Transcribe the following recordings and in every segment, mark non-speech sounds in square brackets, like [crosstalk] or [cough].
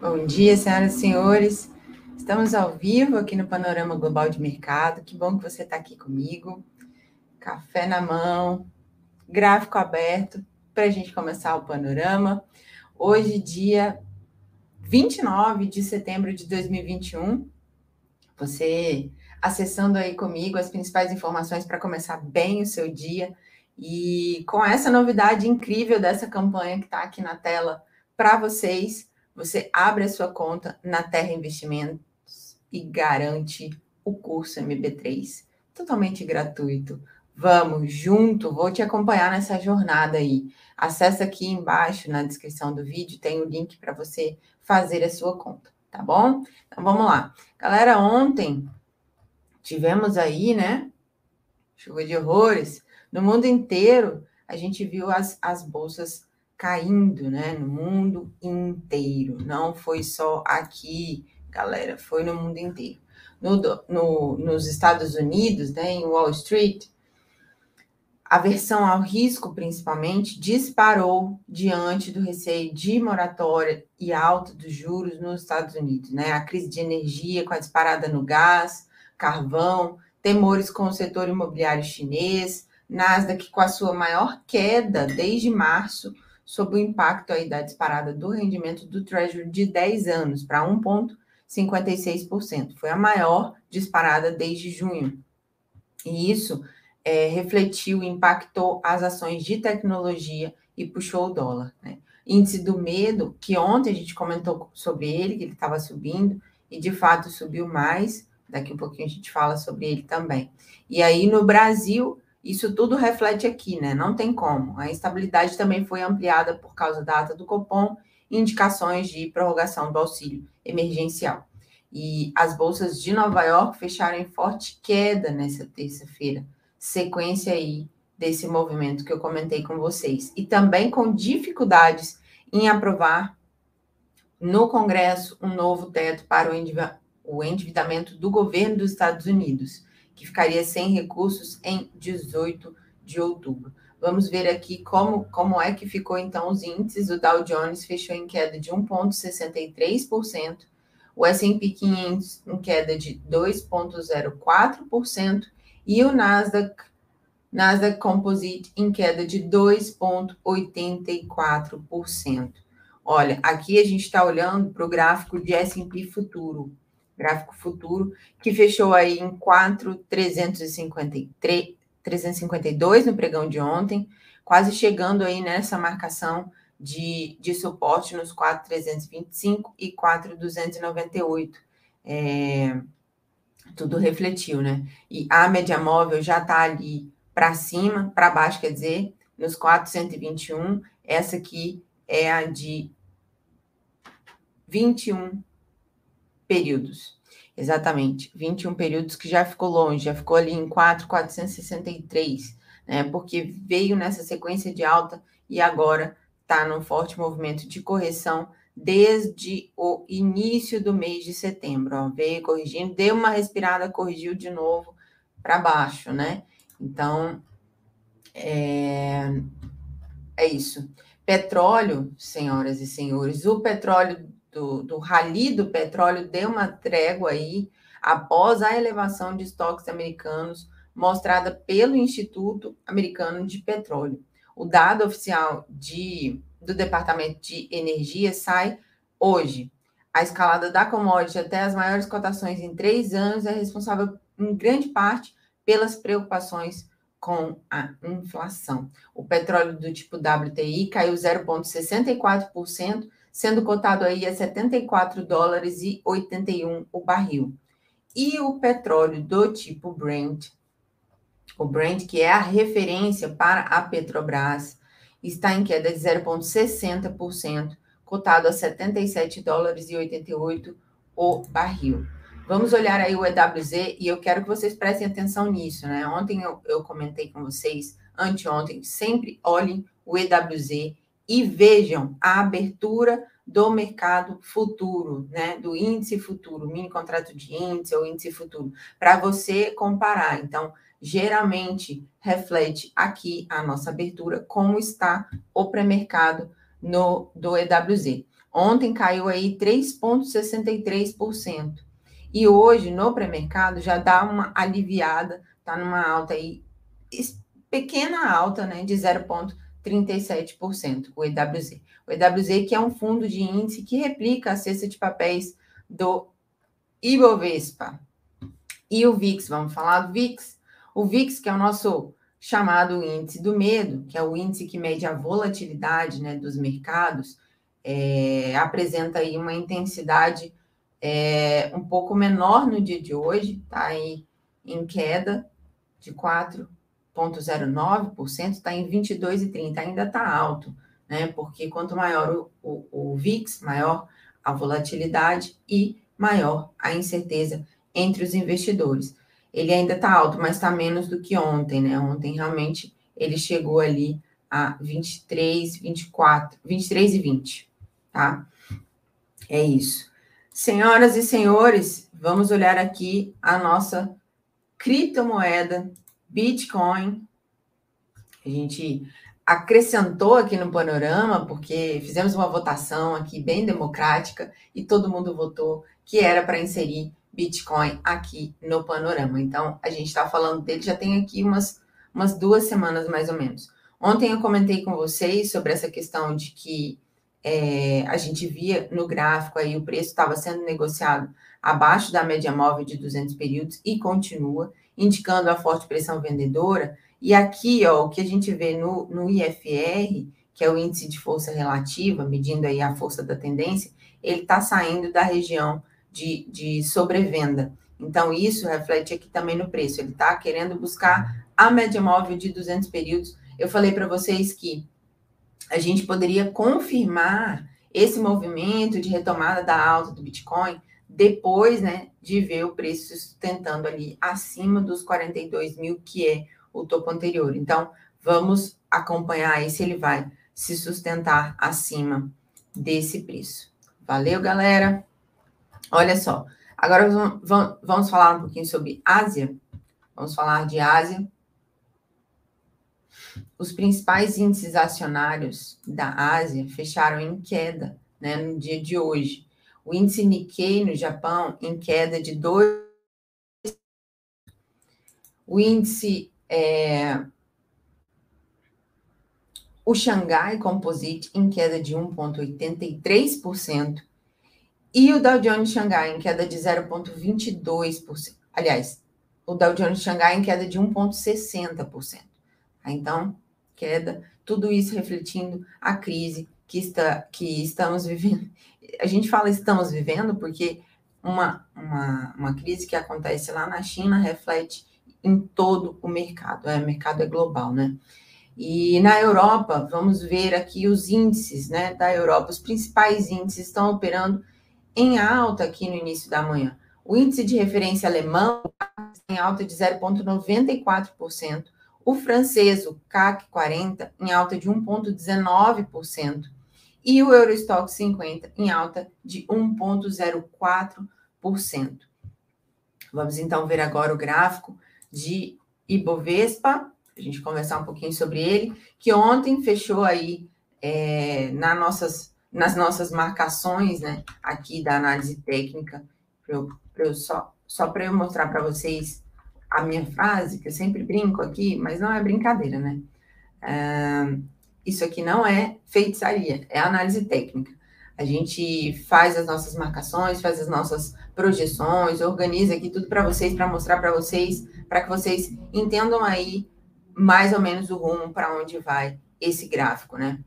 Bom dia, senhoras e senhores. Estamos ao vivo aqui no Panorama Global de Mercado. Que bom que você está aqui comigo. Café na mão, gráfico aberto para a gente começar o panorama. Hoje, dia 29 de setembro de 2021. Você acessando aí comigo as principais informações para começar bem o seu dia. E com essa novidade incrível dessa campanha que está aqui na tela para vocês você abre a sua conta na Terra Investimentos e garante o curso MB3 totalmente gratuito. Vamos junto, vou te acompanhar nessa jornada aí. Acesse aqui embaixo na descrição do vídeo, tem o link para você fazer a sua conta, tá bom? Então vamos lá. Galera, ontem tivemos aí, né? Chuva de horrores. No mundo inteiro, a gente viu as, as bolsas caindo, né, no mundo inteiro. Não foi só aqui, galera, foi no mundo inteiro. No, no, nos Estados Unidos, né, em Wall Street, a versão ao risco, principalmente, disparou diante do receio de moratória e alta dos juros nos Estados Unidos, né? A crise de energia com a disparada no gás, carvão, temores com o setor imobiliário chinês, Nasdaq com a sua maior queda desde março, sob o impacto aí da disparada do rendimento do Treasury de 10 anos para 1,56%. Foi a maior disparada desde junho. E isso é, refletiu impactou as ações de tecnologia e puxou o dólar. Né? Índice do medo, que ontem a gente comentou sobre ele, que ele estava subindo, e de fato subiu mais. Daqui um pouquinho a gente fala sobre ele também. E aí no Brasil, isso tudo reflete aqui, né? Não tem como. A instabilidade também foi ampliada por causa da ata do Copom e indicações de prorrogação do auxílio emergencial. E as bolsas de Nova York fecharam em forte queda nessa terça-feira, sequência aí desse movimento que eu comentei com vocês. E também com dificuldades em aprovar no Congresso um novo teto para o endividamento do governo dos Estados Unidos que ficaria sem recursos em 18 de outubro. Vamos ver aqui como, como é que ficou então os índices. O Dow Jones fechou em queda de 1,63%, o S&P 500 em queda de 2,04% e o Nasdaq, Nasdaq Composite em queda de 2,84%. Olha, aqui a gente está olhando para o gráfico de S&P futuro gráfico futuro, que fechou aí em 4,353, 352 no pregão de ontem, quase chegando aí nessa marcação de, de suporte nos 4,325 e 4,298. É, tudo refletiu, né? E a média móvel já está ali para cima, para baixo, quer dizer, nos 421. Essa aqui é a de 21 períodos. Exatamente, 21 períodos que já ficou longe, já ficou ali em 4,463, né? Porque veio nessa sequência de alta e agora está num forte movimento de correção desde o início do mês de setembro. Ó, veio corrigindo, deu uma respirada, corrigiu de novo para baixo, né? Então, é, é isso. Petróleo, senhoras e senhores, o petróleo do, do rally do petróleo deu uma trégua aí após a elevação de estoques americanos mostrada pelo Instituto Americano de Petróleo. O dado oficial de, do Departamento de Energia sai hoje. A escalada da commodity até as maiores cotações em três anos é responsável, em grande parte, pelas preocupações com a inflação. O petróleo do tipo WTI caiu 0,64%, sendo cotado aí a 74 dólares e 81 o barril. E o petróleo do tipo Brent, o Brent, que é a referência para a Petrobras, está em queda de 0,60%, cotado a 77 dólares e 88 o barril. Vamos olhar aí o EWZ e eu quero que vocês prestem atenção nisso, né? Ontem eu, eu comentei com vocês, anteontem, sempre olhem o EWZ e vejam a abertura do mercado futuro, né, do índice futuro, mini contrato de índice ou índice futuro, para você comparar. Então, geralmente reflete aqui a nossa abertura como está o pré-mercado no do EWZ. Ontem caiu aí 3,63%. E hoje, no pré-mercado, já dá uma aliviada, está numa alta aí, pequena alta, né, de 0,37%, o EWZ. O EWZ, que é um fundo de índice que replica a cesta de papéis do Ibovespa. E o VIX, vamos falar do VIX? O VIX, que é o nosso chamado índice do medo, que é o índice que mede a volatilidade né, dos mercados, é, apresenta aí uma intensidade é, um pouco menor no dia de hoje, está aí em queda de 4,09%, está em 22,30%, ainda está alto, né? Porque quanto maior o, o, o VIX, maior a volatilidade e maior a incerteza entre os investidores. Ele ainda está alto, mas está menos do que ontem, né? Ontem realmente ele chegou ali a 23, 24, 23 e 20 tá? É isso. Senhoras e senhores, vamos olhar aqui a nossa criptomoeda Bitcoin. A gente acrescentou aqui no panorama, porque fizemos uma votação aqui bem democrática e todo mundo votou que era para inserir Bitcoin aqui no panorama. Então, a gente está falando dele já tem aqui umas, umas duas semanas mais ou menos. Ontem eu comentei com vocês sobre essa questão de que é, a gente via no gráfico aí o preço estava sendo negociado abaixo da média móvel de 200 períodos e continua, indicando a forte pressão vendedora. E aqui, ó, o que a gente vê no, no IFR, que é o índice de força relativa, medindo aí a força da tendência, ele está saindo da região de, de sobrevenda. Então, isso reflete aqui também no preço. Ele está querendo buscar a média móvel de 200 períodos. Eu falei para vocês que a gente poderia confirmar esse movimento de retomada da alta do Bitcoin depois né, de ver o preço sustentando ali acima dos 42 mil, que é o topo anterior. Então, vamos acompanhar aí se ele vai se sustentar acima desse preço. Valeu, galera? Olha só, agora vamos falar um pouquinho sobre Ásia. Vamos falar de Ásia os principais índices acionários da Ásia fecharam em queda né, no dia de hoje. O índice Nikkei no Japão em queda de 2. O índice. É, o Xangai Composite em queda de 1,83%. E o Dow Jones Xangai em queda de 0,22%. Aliás, o Dow Jones Xangai em queda de 1,60%. Então, queda, tudo isso refletindo a crise que, está, que estamos [laughs] vivendo. A gente fala estamos vivendo porque uma, uma, uma crise que acontece lá na China reflete em todo o mercado, é, o mercado é global, né? E na Europa, vamos ver aqui os índices né, da Europa, os principais índices estão operando em alta aqui no início da manhã. O índice de referência alemão em alta de 0,94%, o francês, o CAC 40, em alta de 1,19%. E o Eurostock 50 em alta de 1,04%. Vamos então ver agora o gráfico de Ibovespa, a gente conversar um pouquinho sobre ele, que ontem fechou aí é, na nossas, nas nossas marcações, né, aqui da análise técnica, pra eu, pra eu só, só para eu mostrar para vocês a minha frase, que eu sempre brinco aqui, mas não é brincadeira, né? Uh, isso aqui não é feitiçaria, é análise técnica. A gente faz as nossas marcações, faz as nossas projeções, organiza aqui tudo para vocês, para mostrar para vocês, para que vocês entendam aí mais ou menos o rumo para onde vai esse gráfico, né?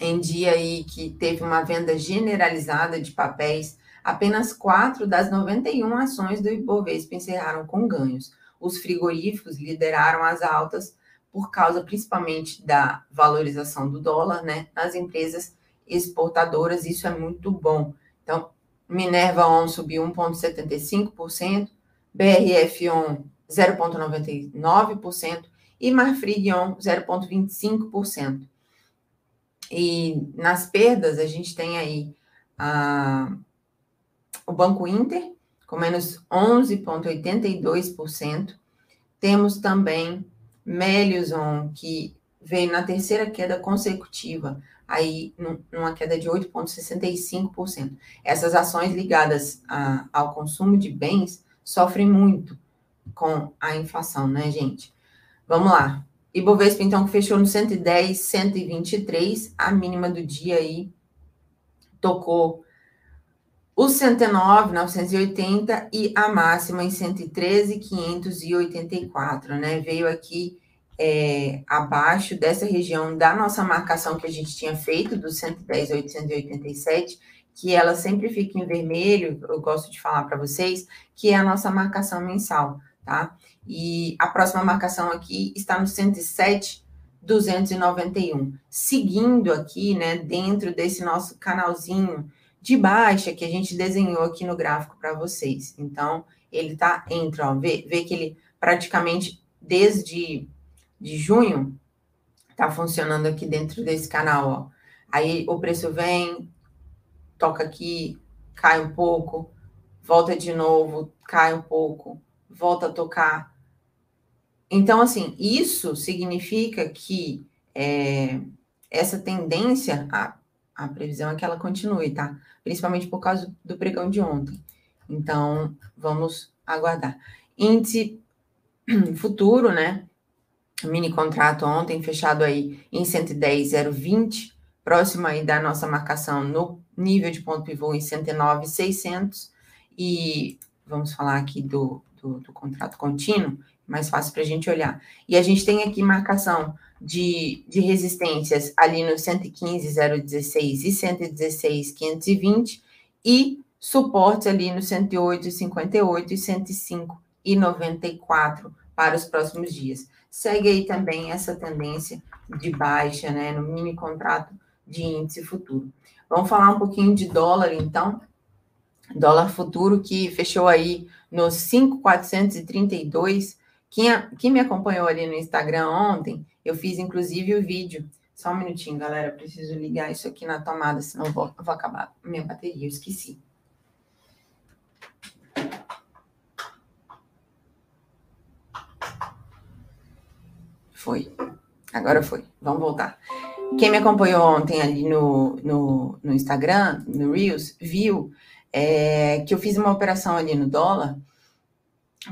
Em dia aí que teve uma venda generalizada de papéis Apenas quatro das 91 ações do Ibovespa encerraram com ganhos. Os frigoríficos lideraram as altas por causa principalmente da valorização do dólar, né? Nas empresas exportadoras, isso é muito bom. Então, Minerva On subiu 1,75%, BRF On 0,99% e Marfrig On 0,25%. E nas perdas, a gente tem aí a o Banco Inter, com menos 11,82%. Temos também Meliuson, que veio na terceira queda consecutiva, aí numa queda de 8,65%. Essas ações ligadas a, ao consumo de bens sofrem muito com a inflação, né, gente? Vamos lá. Ibovespa, então, que fechou no 110, 123, a mínima do dia aí tocou o 109, 980 e a máxima em 113, 584, né? Veio aqui é, abaixo dessa região da nossa marcação que a gente tinha feito, do 110 887, que ela sempre fica em vermelho, eu gosto de falar para vocês, que é a nossa marcação mensal, tá? E a próxima marcação aqui está no 107 291, seguindo aqui, né, dentro desse nosso canalzinho de baixa que a gente desenhou aqui no gráfico para vocês. Então, ele tá entre, ó, vê, vê que ele praticamente desde de junho, tá funcionando aqui dentro desse canal, ó. Aí o preço vem, toca aqui, cai um pouco, volta de novo, cai um pouco, volta a tocar. Então, assim, isso significa que é, essa tendência, a, a previsão é que ela continue, tá? Principalmente por causa do pregão de ontem. Então, vamos aguardar. Índice [clears throat] futuro, né? mini contrato ontem fechado aí em 110,020, próximo aí da nossa marcação no nível de ponto pivô em 109,600 e vamos falar aqui do, do, do contrato contínuo, mais fácil para a gente olhar. E a gente tem aqui marcação de, de resistências ali no 115,016 e 116,520 e suportes ali no 108,58 e 105,94 para os próximos dias segue aí também essa tendência de baixa, né, no mini contrato de índice futuro. Vamos falar um pouquinho de dólar, então. Dólar futuro que fechou aí no 5,432. Quem, quem me acompanhou ali no Instagram ontem, eu fiz inclusive o vídeo. Só um minutinho, galera. Preciso ligar isso aqui na tomada, senão eu vou, eu vou acabar minha bateria. Eu esqueci. Foi. Agora foi. Vamos voltar. Quem me acompanhou ontem ali no, no, no Instagram, no Reels, viu é, que eu fiz uma operação ali no dólar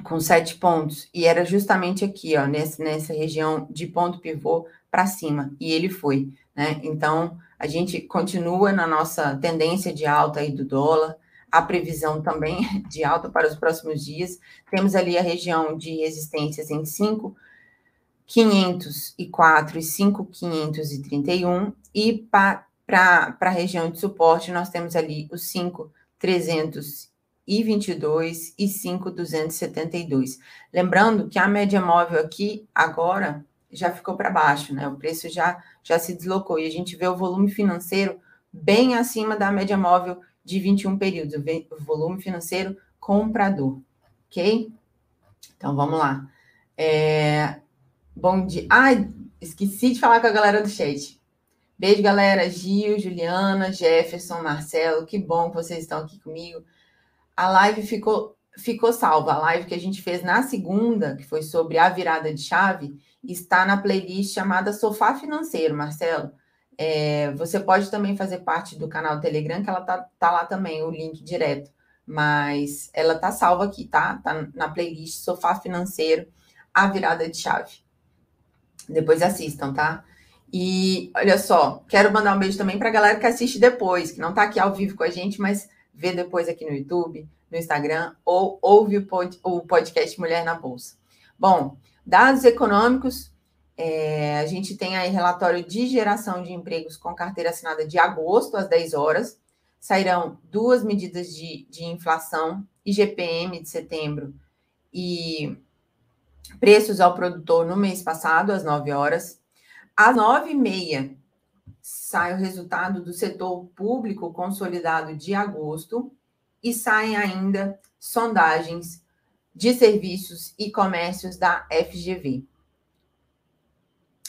com sete pontos e era justamente aqui, ó, nessa, nessa região de ponto pivô para cima e ele foi, né? Então a gente continua na nossa tendência de alta aí do dólar, a previsão também [laughs] de alta para os próximos dias. Temos ali a região de resistências em 5 504 e 5,531, e para a região de suporte, nós temos ali os 5,322 e 5,272. Lembrando que a média móvel aqui, agora, já ficou para baixo, né? O preço já, já se deslocou, e a gente vê o volume financeiro bem acima da média móvel de 21 períodos, o volume financeiro comprador, ok? Então, vamos lá. É, Bom dia. Ai, esqueci de falar com a galera do chat. Beijo, galera. Gil, Juliana, Jefferson, Marcelo. Que bom que vocês estão aqui comigo. A live ficou, ficou salva. A live que a gente fez na segunda, que foi sobre a virada de chave, está na playlist chamada Sofá Financeiro, Marcelo. É, você pode também fazer parte do canal Telegram, que ela tá, tá lá também, o link direto. Mas ela tá salva aqui, tá? Tá na playlist Sofá Financeiro, a virada de chave. Depois assistam, tá? E olha só, quero mandar um beijo também para a galera que assiste depois, que não está aqui ao vivo com a gente, mas vê depois aqui no YouTube, no Instagram, ou ouve o, pod, o podcast Mulher na Bolsa. Bom, dados econômicos, é, a gente tem aí relatório de geração de empregos com carteira assinada de agosto, às 10 horas. Sairão duas medidas de, de inflação, IGPM de setembro e preços ao produtor no mês passado, às 9 horas. Às 9 e meia, sai o resultado do setor público consolidado de agosto e saem ainda sondagens de serviços e comércios da FGV.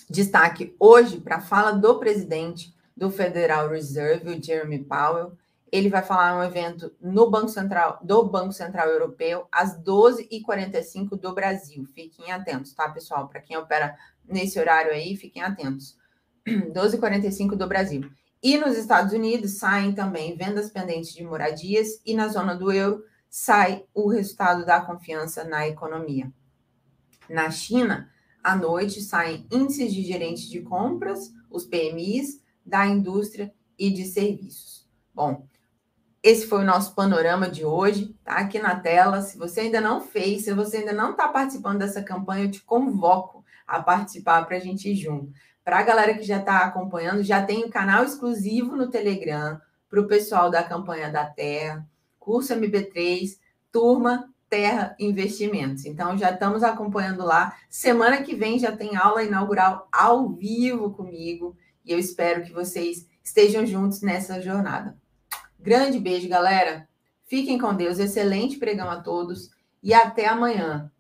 Destaque hoje para a fala do presidente do Federal Reserve, o Jeremy Powell. ele vai falar um evento no Banco Central, do Banco Central Europeu, às 12h45 do Brasil. Fiquem atentos, tá, pessoal? Para quem opera nesse horário aí, fiquem atentos. 12h45 do Brasil. E nos Estados Unidos saem também vendas pendentes de moradias e na zona do euro sai o resultado da confiança na economia. Na China, à noite saem índices de gerentes de compras, os PMIs, da indústria e de serviços. Bom, esse foi o nosso panorama de hoje, tá aqui na tela. Se você ainda não fez, se você ainda não está participando dessa campanha, eu te convoco a participar para a gente ir junto. Para a galera que já está acompanhando, já tem um canal exclusivo no Telegram para o pessoal da campanha da Terra, curso MB3, turma Terra Investimentos. Então já estamos acompanhando lá. Semana que vem já tem aula inaugural ao vivo comigo e eu espero que vocês estejam juntos nessa jornada. Grande beijo, galera. Fiquem com Deus. Excelente pregão a todos e até amanhã.